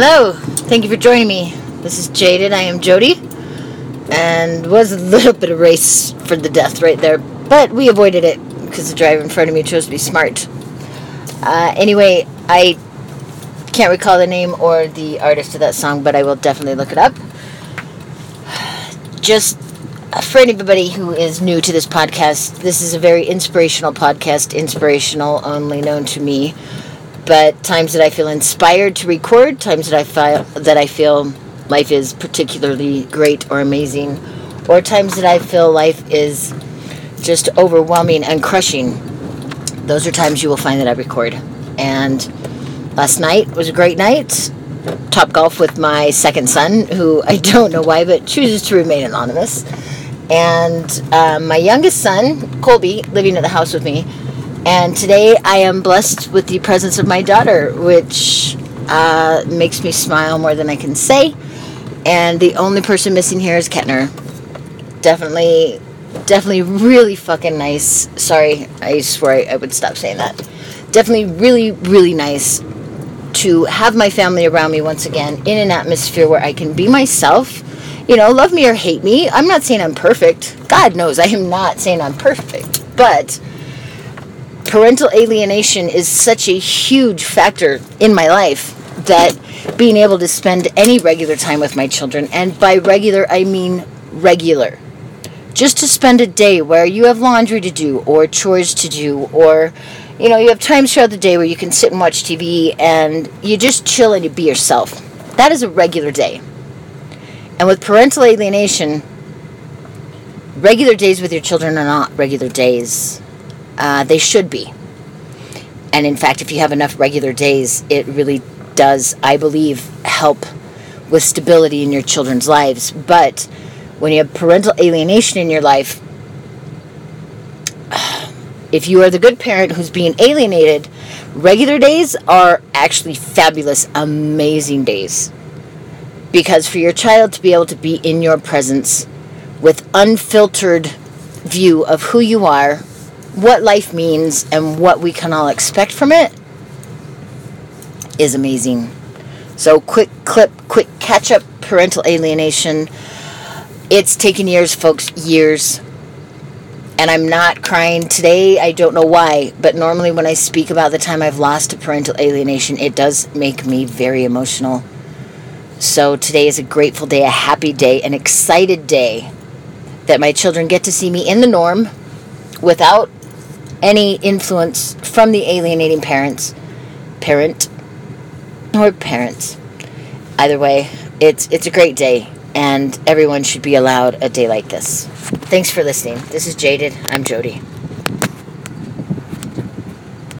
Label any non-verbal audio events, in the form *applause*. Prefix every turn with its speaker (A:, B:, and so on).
A: Hello, thank you for joining me. This is Jaded. I am Jody, and was a little bit of race for the death right there, but we avoided it because the driver in front of me chose to be smart. Uh, anyway, I can't recall the name or the artist of that song, but I will definitely look it up. *sighs* Just for anybody who is new to this podcast, this is a very inspirational podcast, inspirational only known to me but times that I feel inspired to record, times that I feel that I feel life is particularly great or amazing, or times that I feel life is just overwhelming and crushing. Those are times you will find that I record. And last night was a great night. Top golf with my second son, who I *laughs* don't know why, but chooses to remain anonymous. And uh, my youngest son, Colby, living at the house with me, and today I am blessed with the presence of my daughter, which uh, makes me smile more than I can say. And the only person missing here is Kettner. Definitely, definitely really fucking nice. Sorry, I swear I, I would stop saying that. Definitely really, really nice to have my family around me once again in an atmosphere where I can be myself. You know, love me or hate me. I'm not saying I'm perfect. God knows I am not saying I'm perfect. But parental alienation is such a huge factor in my life that being able to spend any regular time with my children, and by regular, I mean regular, just to spend a day where you have laundry to do, or chores to do, or you know, you have times throughout the day where you can sit and watch TV and you just chill and you be yourself. That is a regular day. And with parental alienation, regular days with your children are not regular days uh, they should be. And in fact, if you have enough regular days, it really does, I believe, help with stability in your children's lives. But when you have parental alienation in your life, *sighs* if you are the good parent who's being alienated, regular days are actually fabulous, amazing days. Because for your child to be able to be in your presence with unfiltered view of who you are, what life means and what we can all expect from it is amazing. So, quick clip, quick catch up parental alienation. It's taken years, folks, years. And I'm not crying today. I don't know why, but normally when I speak about the time I've lost to parental alienation, it does make me very emotional. So, today is a grateful day, a happy day, an excited day that my children get to see me in the norm without any influence from the alienating parents, parent, or parents. Either way, it's it's a great day, and everyone should be allowed a day like this. Thanks for listening. This is Jaded. I'm Jody.